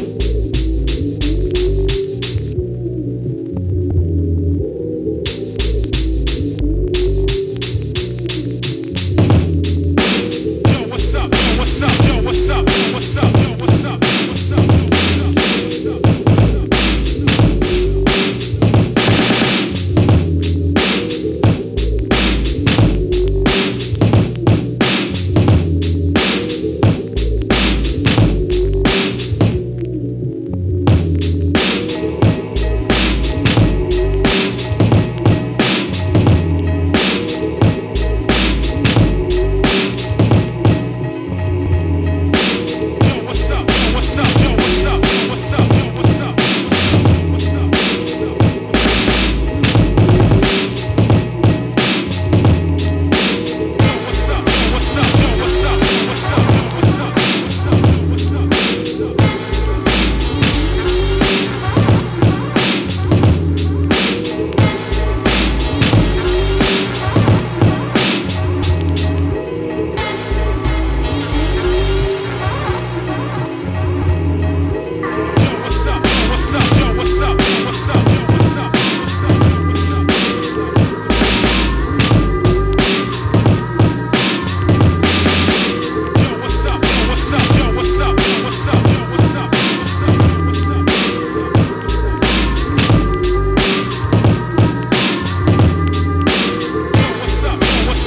you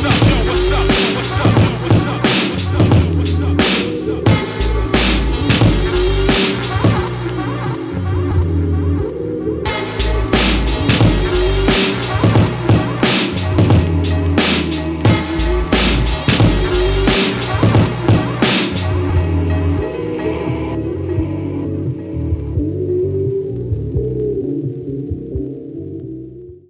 something.